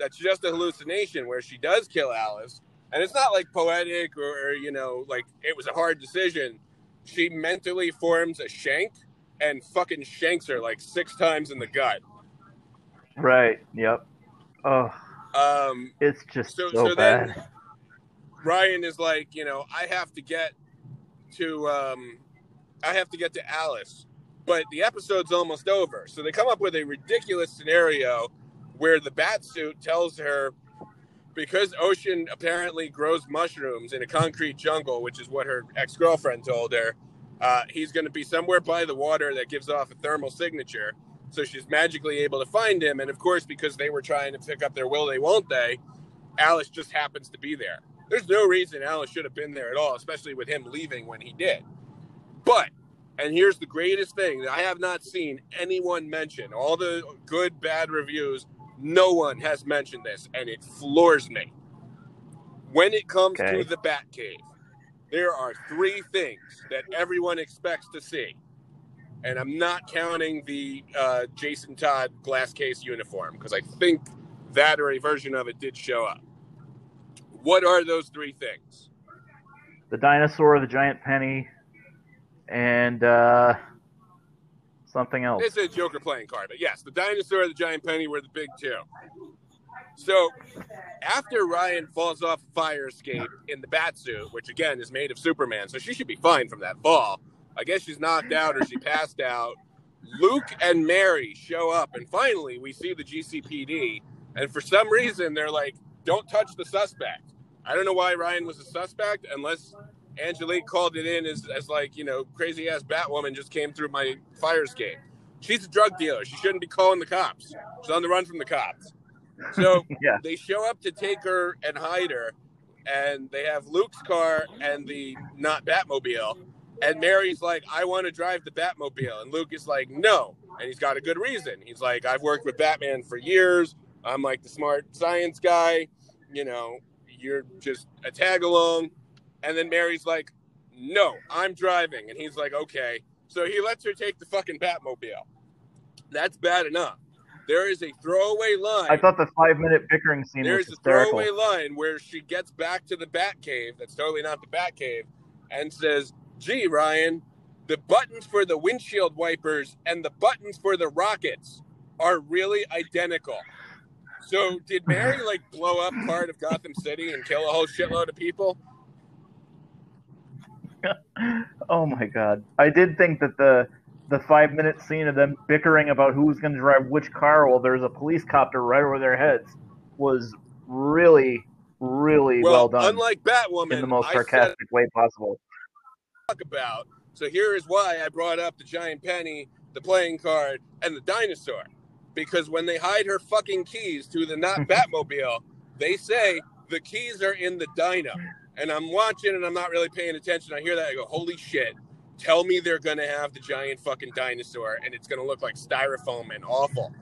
that's just a hallucination where she does kill Alice. And it's not like poetic or, or, you know, like it was a hard decision. She mentally forms a shank and fucking shanks her like six times in the gut. right. Yep. Oh, Um, it's just So- so, so then- Ryan is like, you know, I have to get to um I have to get to Alice. But the episode's almost over. So they come up with a ridiculous scenario where the bat suit tells her because Ocean apparently grows mushrooms in a concrete jungle, which is what her ex-girlfriend told her, uh, he's going to be somewhere by the water that gives off a thermal signature. So she's magically able to find him. And of course, because they were trying to pick up their will they, won't they, Alice just happens to be there. There's no reason Alice should have been there at all, especially with him leaving when he did. But And here's the greatest thing that I have not seen anyone mention all the good, bad reviews. No one has mentioned this, and it floors me. When it comes Okay. to the Batcave, there are three things that everyone expects to see. And I'm not counting the uh, Jason Todd glass case uniform because I think that or a version of it did show up. What are those three things? The dinosaur, the giant penny, and uh, something else. It's a Joker playing card, but yes, the dinosaur, the giant penny were the big two. So after Ryan falls off fire escape in the bat suit, which again is made of Superman, so she should be fine from that fall. I guess she's knocked out or she passed out. Luke and Mary show up, and finally we see the GCPD. And for some reason, they're like, "Don't touch the suspect." I don't know why Ryan was a suspect, unless Angelique called it in as, as like you know crazy ass Batwoman just came through my fire escape. She's a drug dealer. She shouldn't be calling the cops. She's on the run from the cops. So Yeah. they show up to take her and hide her, and they have Luke's car and the not Batmobile. And Mary's like, I want to drive the Batmobile. And Luke is like, no. And he's got a good reason. He's like, I've worked with Batman for years. I'm like the smart science guy. You know, you're just a tag along. And then Mary's like, no, I'm driving. And he's like, okay. So he lets her take the fucking Batmobile. That's bad enough. There is a throwaway line. I thought the five minute bickering scene There's was a throwaway line where she gets back to the Batcave. That's totally not the Batcave, and says, "Gee, Ryan, the buttons for the windshield wipers and the buttons for the rockets are really identical." So, did Mary like blow up part of Gotham City and kill a whole shitload of people? Oh my god. I did think that the the five minute scene of them bickering about who's going to drive which car while there's a police copter right over their heads was really, really well, done unlike Batwoman, in the most I said sarcastic way possible. talk about. So here is why I brought up the giant penny, the playing card, and the dinosaur. Because when they hide her fucking keys to the not Batmobile, they say the keys are in the dino. And I'm watching and I'm not really paying attention. I hear that. I go, holy shit. Tell me they're to have the giant fucking dinosaur and it's to look like styrofoam and awful.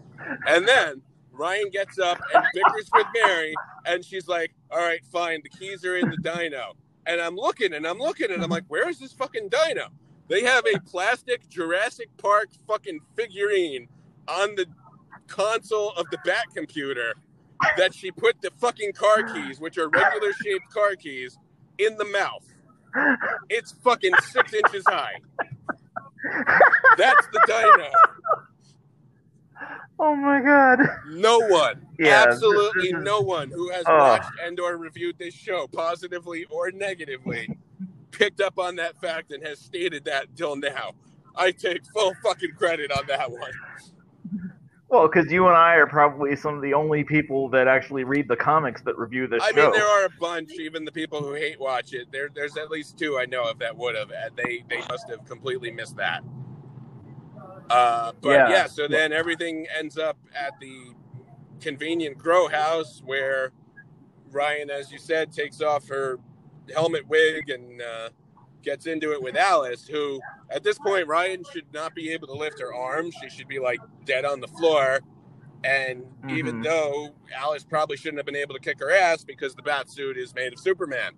And then Ryan gets up and bickers with Mary and she's like, all right, fine. The keys are in the dino and I'm looking and I'm looking and I'm like, where is this fucking dino? They have a plastic Jurassic Park fucking figurine on the console of the Bat computer that she put the fucking car keys, which are regular shaped car keys, in the mouth. It's fucking six inches high. That's the dino. Oh my god. No one, Yeah, absolutely is- no one who has Oh. watched and or reviewed this show, positively or negatively, picked up on that fact and has stated that till now. I take full fucking credit on that one. Well, because you and I are probably some of the only people that actually read the comics that review this show. I show. mean, there are a bunch. Even the people who hate watch it, there, there's at least two I know of that would have. They, they must have completely missed that. Uh, but yeah. Yeah. so then everything ends up at the convenient grow house where Ryan, as you said, takes off her helmet wig and uh, gets into it with Alice, who at this point Ryan should not be able to lift her arms. She should be like dead on the floor. And even Mhm. though Alice probably shouldn't have been able to kick her ass because the bat suit is made of Superman,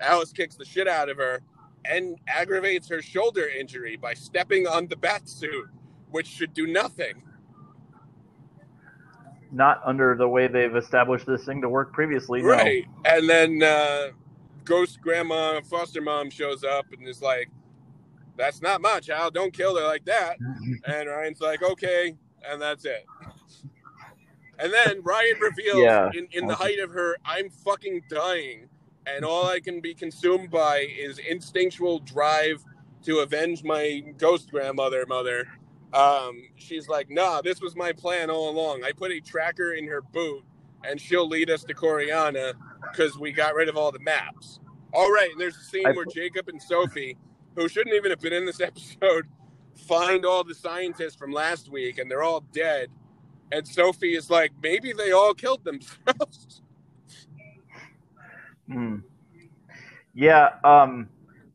Alice kicks the shit out of her and aggravates her shoulder injury by stepping on the bat suit, which should do nothing. Not under the way they've established this thing to work previously. no. Right. And then uh, Ghost Grandma Foster Mom shows up and is like, That's not my child. Don't kill her like that. And Ryan's like, Okay. And that's it. And then Ryan reveals Yeah. in, in the height of her, I'm fucking dying. And all I can be consumed by is instinctual drive to avenge my ghost grandmother, mother. Um, she's like, nah, this was my plan all along. I put a tracker in her boot and she'll lead us to Coryana because we got rid of all the maps. All right, and there's a scene where Jacob and Sophie, who shouldn't even have been in this episode, find all the scientists from last week and they're all dead. And Sophie is like, maybe they all killed themselves. Hmm. Yeah. Um.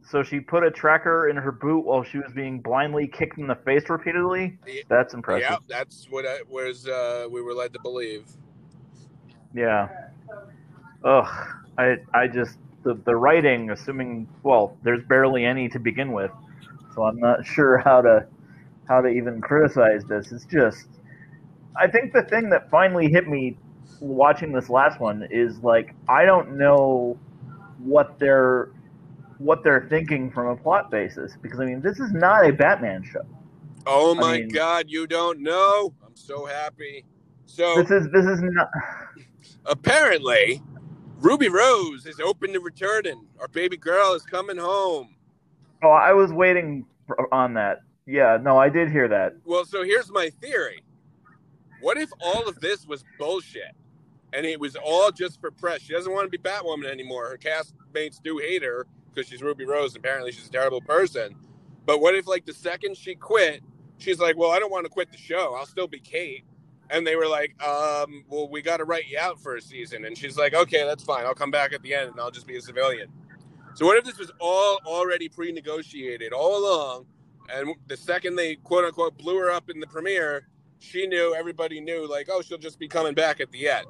so she put a tracker in her boot while she was being blindly kicked in the face repeatedly. That's impressive. Yeah, that's what I was. Uh, we were led to believe. Yeah. Ugh. I I just the the writing, assuming well, there's barely any to begin with, so I'm not sure how to how to even criticize this. It's just I think the thing that finally hit me watching this last one is like I don't know what they're what they're thinking from a plot basis because I mean this is not a Batman show. Oh I my mean- God, you don't know? I'm so happy. So This is this is not apparently, Ruby Rose is open to returning. Our baby girl is coming home. Oh, I was waiting on that. Yeah, no, I did hear that. Well, so here's my theory. What if all of this was bullshit? And it was all just for press. She doesn't want to be Batwoman anymore. Her castmates do hate her because she's Ruby Rose. Apparently, she's a terrible person. But what if, like, the second she quit, she's like, "Well, I don't want to quit the show. I'll still be Kate." And they were like, um, "Well, we got to write you out for a season." And she's like, "Okay, that's fine. I'll come back at the end, and I'll just be a civilian." So what if this was all already pre-negotiated all along, and the second they quote unquote blew her up in the premiere, she knew everybody knew like, oh, she'll just be coming back at the end.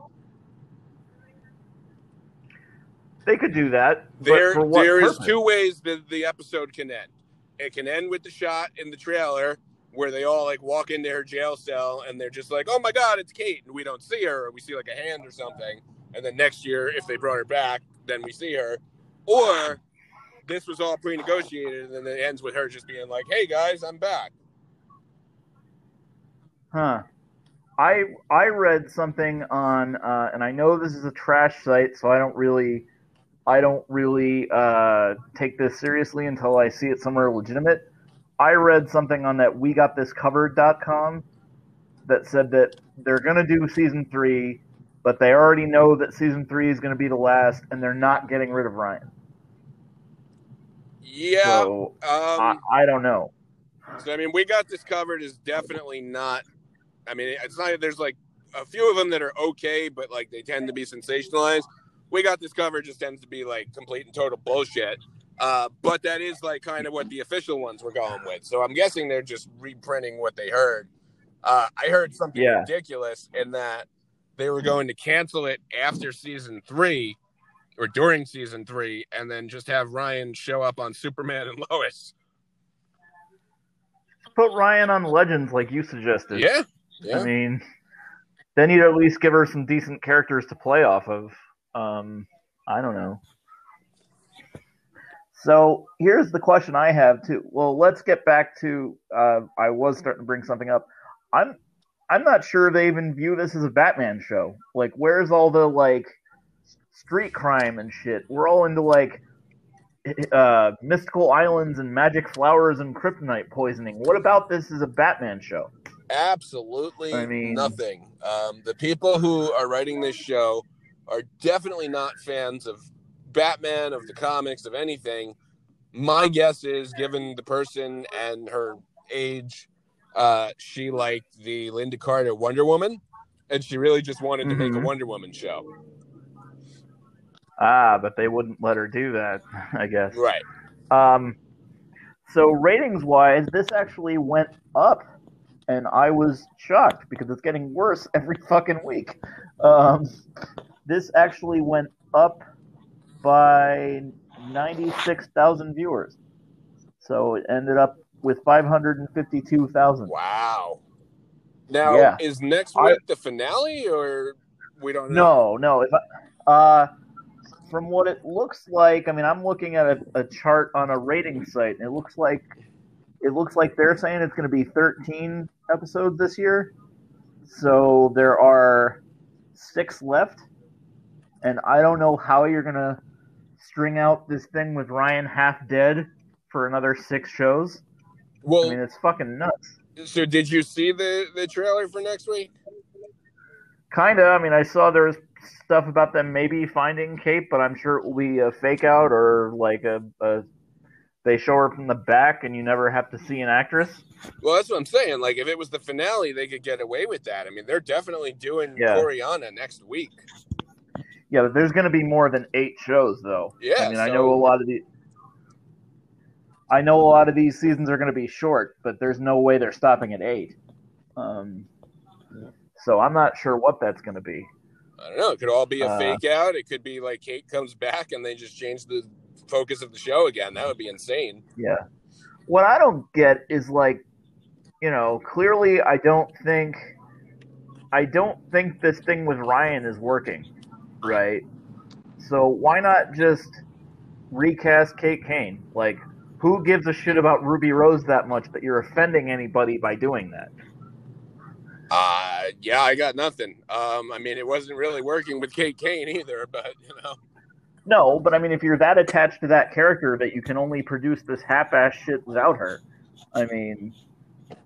They could do that. but There, there is two ways that the episode can end. It can end with the shot in the trailer where they all like walk into her jail cell and they're just like, "Oh my God, it's Kate," and we don't see her, or we see like a hand or something. And then next year, if they brought her back, then we see her. Or this was all pre-negotiated, and then it ends with her just being like, "Hey guys, I'm back." Huh. I I read something on, uh, and I know this is a trash site, so I don't really, I don't really uh, take this seriously until I see it somewhere legitimate. I read something on that we got this covered.com that said that they're gonna do season three, but they already know that season three is gonna be the last, and they're not getting rid of Ryan. Yeah. So I, um, I don't know. So I mean, we got this covered is definitely not. I mean, it's not. There's like a few of them that are okay, but like they tend to be sensationalized. We got this covered just tends to be like complete and total bullshit. Uh, but that is like kind of what the official ones were going with. So I'm guessing they're just reprinting what they heard. Uh, I heard something Yeah. ridiculous in that they were going to cancel it after season three or during season three, and then just have Ryan show up on Superman and Lois. Put Ryan on Legends like you suggested. Yeah, yeah. I mean, then you'd at least give her some decent characters to play off of. Um, I don't know. So here's the question I have too. Well, let's get back to. Uh, I was starting to bring something up. I'm. I'm not sure they even view this as a Batman show. Like, where's all the like street crime and shit? We're all into like uh, mystical islands and magic flowers and kryptonite poisoning. What about this is a Batman show? Absolutely I mean- nothing. Um, the people who are writing this show are definitely not fans of Batman, of the comics, of anything. My guess is, given the person and her age, uh, she liked the Lynda Carter Wonder Woman, and she really just wanted to make a Mhm. Wonder Woman show. Ah, but they wouldn't let her do that, I guess. Right. Um, so ratings wise, this actually went up, and I was shocked because it's getting worse every fucking week. Um, this actually went up by ninety six thousand viewers, so it ended up with five hundred and fifty two thousand. Wow. Now, Yeah. is next I- week the finale, or we don't know? No, no. If I, uh, from what it looks like, I mean, I'm looking at a, a chart on a rating site, and it looks like it looks like they're saying it's going to be 13 episodes this year. So there are six left, and I don't know how you're going to string out this thing with Ryan half dead for another six shows. Well, I mean, it's fucking nuts. so did you see the the trailer for next week? Kinda. I mean, I saw there was stuff about them maybe finding Kate, but I'm sure it will be a fake out or like a, a they show her from the back and you never have to see an actress. Well, that's what I'm saying. Like, if it was the finale, they could get away with that. I mean, they're definitely doing Yeah. Coryana next week. Yeah, but there's going to be more than eight shows though. Yeah, I mean, I know a lot of the. I know a lot of these seasons are going to be short, but there's no way they're stopping at eight. Um, so I'm not sure what that's going to be. I don't know. It could all be a Uh, fake out. It could be like Kate comes back and they just change the focus of the show again. That would be insane. Yeah. What I don't get is like, you know, clearly I don't think I don't think this thing with Ryan is working, right? So why not just recast Kate Kane? Like, who gives a shit about Ruby Rose that much that you're offending anybody by doing that? Uh, yeah, I got nothing. Um, I mean, it wasn't really working with Kate Kane either, but you know, No, but I mean, if you're that attached to that character that you can only produce this half-ass shit without her, I mean,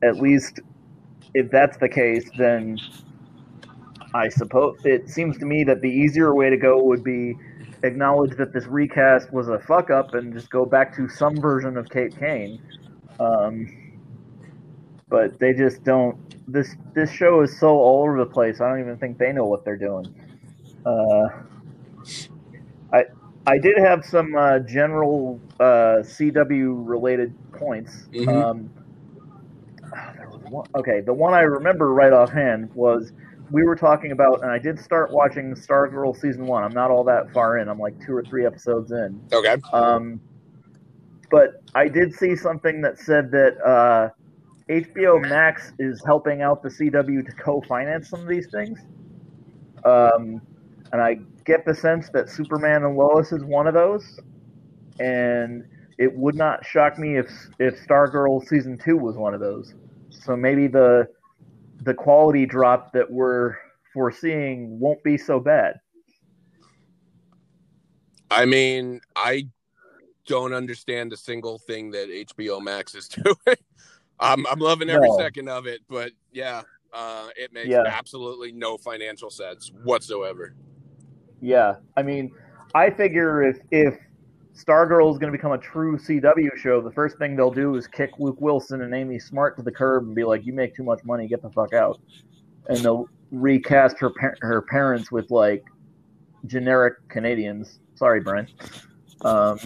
at least if that's the case, then I suppose it seems to me that the easier way to go would be acknowledge that this recast was a fuck up and just go back to some version of Kate Kane. Um, but they just don't. This this show is so all over the place. I don't even think they know what they're doing. Uh, I I did have some uh, general uh, CW related points. Mhm. Um, there was one, okay, the one I remember right offhand was we were talking about, and I did start watching Stargirl season one. I'm not all that far in. I'm like two or three episodes in. okay. Um, but I did see something that said that uh, HBO Max is helping out the CW to co-finance some of these things. Um, and I get the sense that Superman and Lois is one of those. And it would not shock me if if Stargirl season two was one of those. So maybe the the quality drop that we're foreseeing won't be so bad. I mean, I don't understand a single thing that HBO Max is doing. I'm I'm loving every No. second of it, but yeah, uh, it makes Yeah. absolutely no financial sense whatsoever. Yeah, I mean, I figure if if Stargirl is going to become a true CW show, the first thing they'll do is kick Luke Wilson and Amy Smart to the curb and be like, "You make too much money, get the fuck out," and they'll recast her par- her parents with like generic Canadians. Sorry, Brent. Um,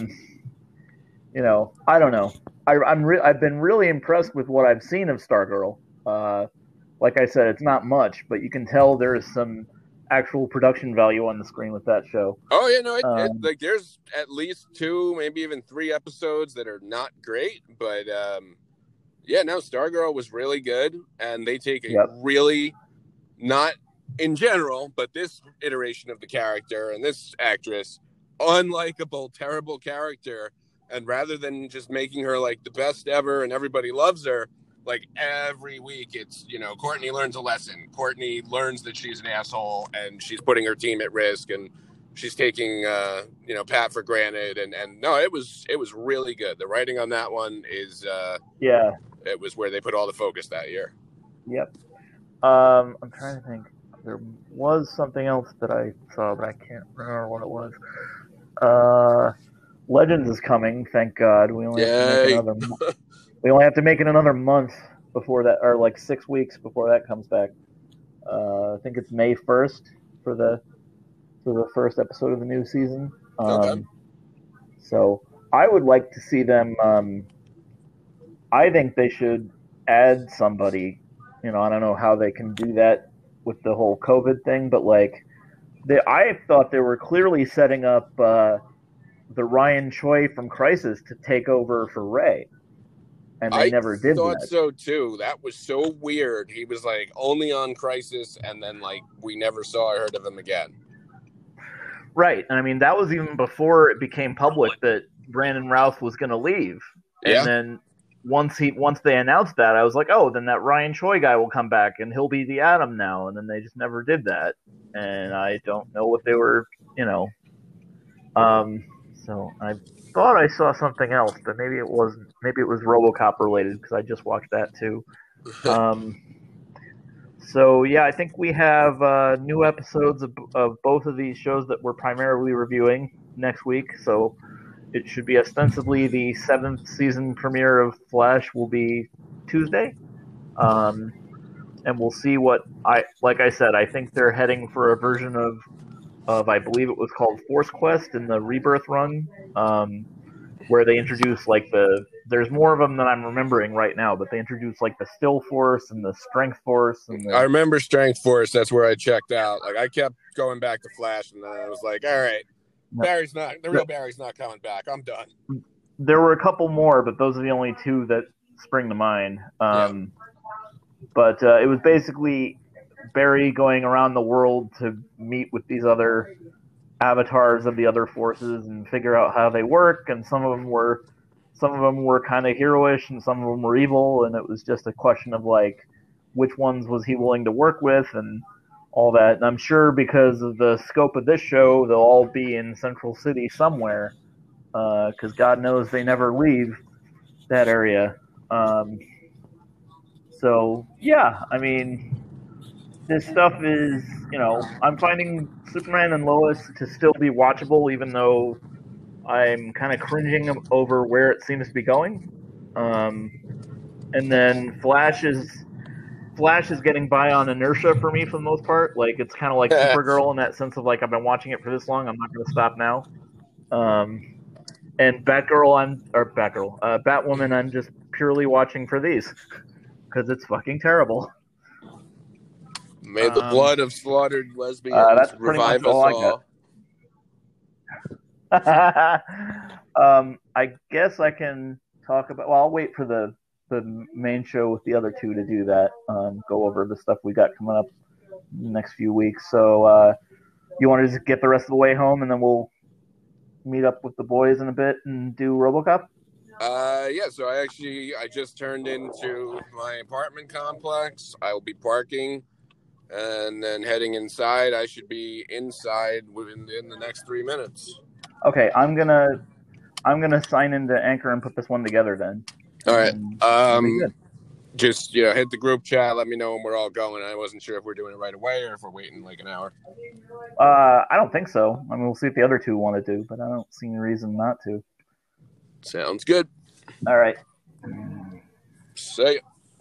you know, I don't know. I, I'm re- I've been really impressed with what I've seen of Stargirl. Uh, like I said, it's not much, but you can tell there is some actual production value on the screen with that show. Oh yeah, no, it, it, Um, like there's at least two, maybe even three episodes that are not great, but um, yeah, no, Stargirl was really good, and they take a Yep. really not in general, but this iteration of the character and this actress, unlikable, terrible character, and rather than just making her like the best ever and everybody loves her. Like every week, it's you know Courtney learns a lesson. Courtney learns that she's an asshole and she's putting her team at risk, and she's taking uh, you know Pat for granted. And and no, it was it was really good. The writing on that one is uh, Yeah. it was where they put all the focus that year. Yep. Um, I'm trying to think. There was something else that I saw, but I can't remember what it was. Uh, Legends is coming. Thank God. We only have to make Yay. another. we only have to make it another month before that, or like six weeks before that comes back. Uh, I think it's May first for the for the first episode of the new season. Um, Okay. So I would like to see them. Um, I think they should add somebody. You know, I don't know how they can do that with the whole COVID thing, but like, they, I thought they were clearly setting up uh, the Ryan Choi from Crisis to take over for Ray, and they I never did thought that. so too. That was so weird. He was like only on Crisis, and then like we never saw or heard of him again. Right, and I mean that was even before it became public that Brandon Routh was going to leave, Yeah. and then once he once they announced that, I was like, oh, then that Ryan Choi guy will come back and he'll be the Atom now, and then they just never did that, and I don't know what they were, you know. Um, so I thought I saw something else, but maybe it wasn't. Maybe it was RoboCop related because I just watched that too. Um, so yeah, I think we have uh, new episodes of, of both of these shows that we're primarily reviewing next week. So it should be ostensibly the seventh season premiere of Flash will be Tuesday, um, and we'll see what I like. I said, I think they're heading for a version of of I believe it was called Force Quest in the Rebirth run, um, where they introduce like the there's more of them than I'm remembering right now. But they introduced like the Still Force and the Strength Force and the, I remember Strength Force. That's where I checked out. Like I kept going back to Flash, and then I was like, all right, Barry's not the real Barry's not coming back. I'm done. there were a couple more, but those are the only two that spring to mind. Um, But uh, it was basically Barry going around the world to meet with these other avatars of the other forces and figure out how they work. And some of them were, some of them were kind of heroish, and some of them were evil. And it was just a question of like, which ones was he willing to work with, and all that. And I'm sure because of the scope of this show, they'll all be in Central City somewhere because God knows they never leave that area. Um, so yeah, I mean, this stuff is you know I'm finding Superman and Lois to still be watchable, even though I'm kind of cringing over where it seems to be going. Um, and then Flash is Flash is getting by on inertia for me for the most part. Like it's kind of like Supergirl in that sense of like I've been watching it for this long, I'm not going to stop now. Um, and Batgirl, I'm or Batgirl, uh, Batwoman, I'm just purely watching for these because it's fucking terrible. May the Um, blood of slaughtered lesbians uh, that's revive us all I um, I guess I can talk about. Well, I'll wait for the the main show with the other two to do that. Um, go over the stuff we got coming up in the next few weeks. So, uh, you want to just get the rest of the way home, and then we'll meet up with the boys in a bit and do RoboCop. Uh, yeah. So I actually I just turned into my apartment complex. I will be parking, and then heading inside. I should be inside within in the next three minutes. Okay, I'm gonna I'm gonna sign into Anchor and put this one together then. All right. And it'll be Um, just you know, hit the group chat. Let me know when we're all going. I wasn't sure if we're doing it right away or if we're waiting like an hour. Uh, I don't think so. I mean, we'll see if the other two want to do, but I don't see any reason not to. Sounds good. All right. Say. ya.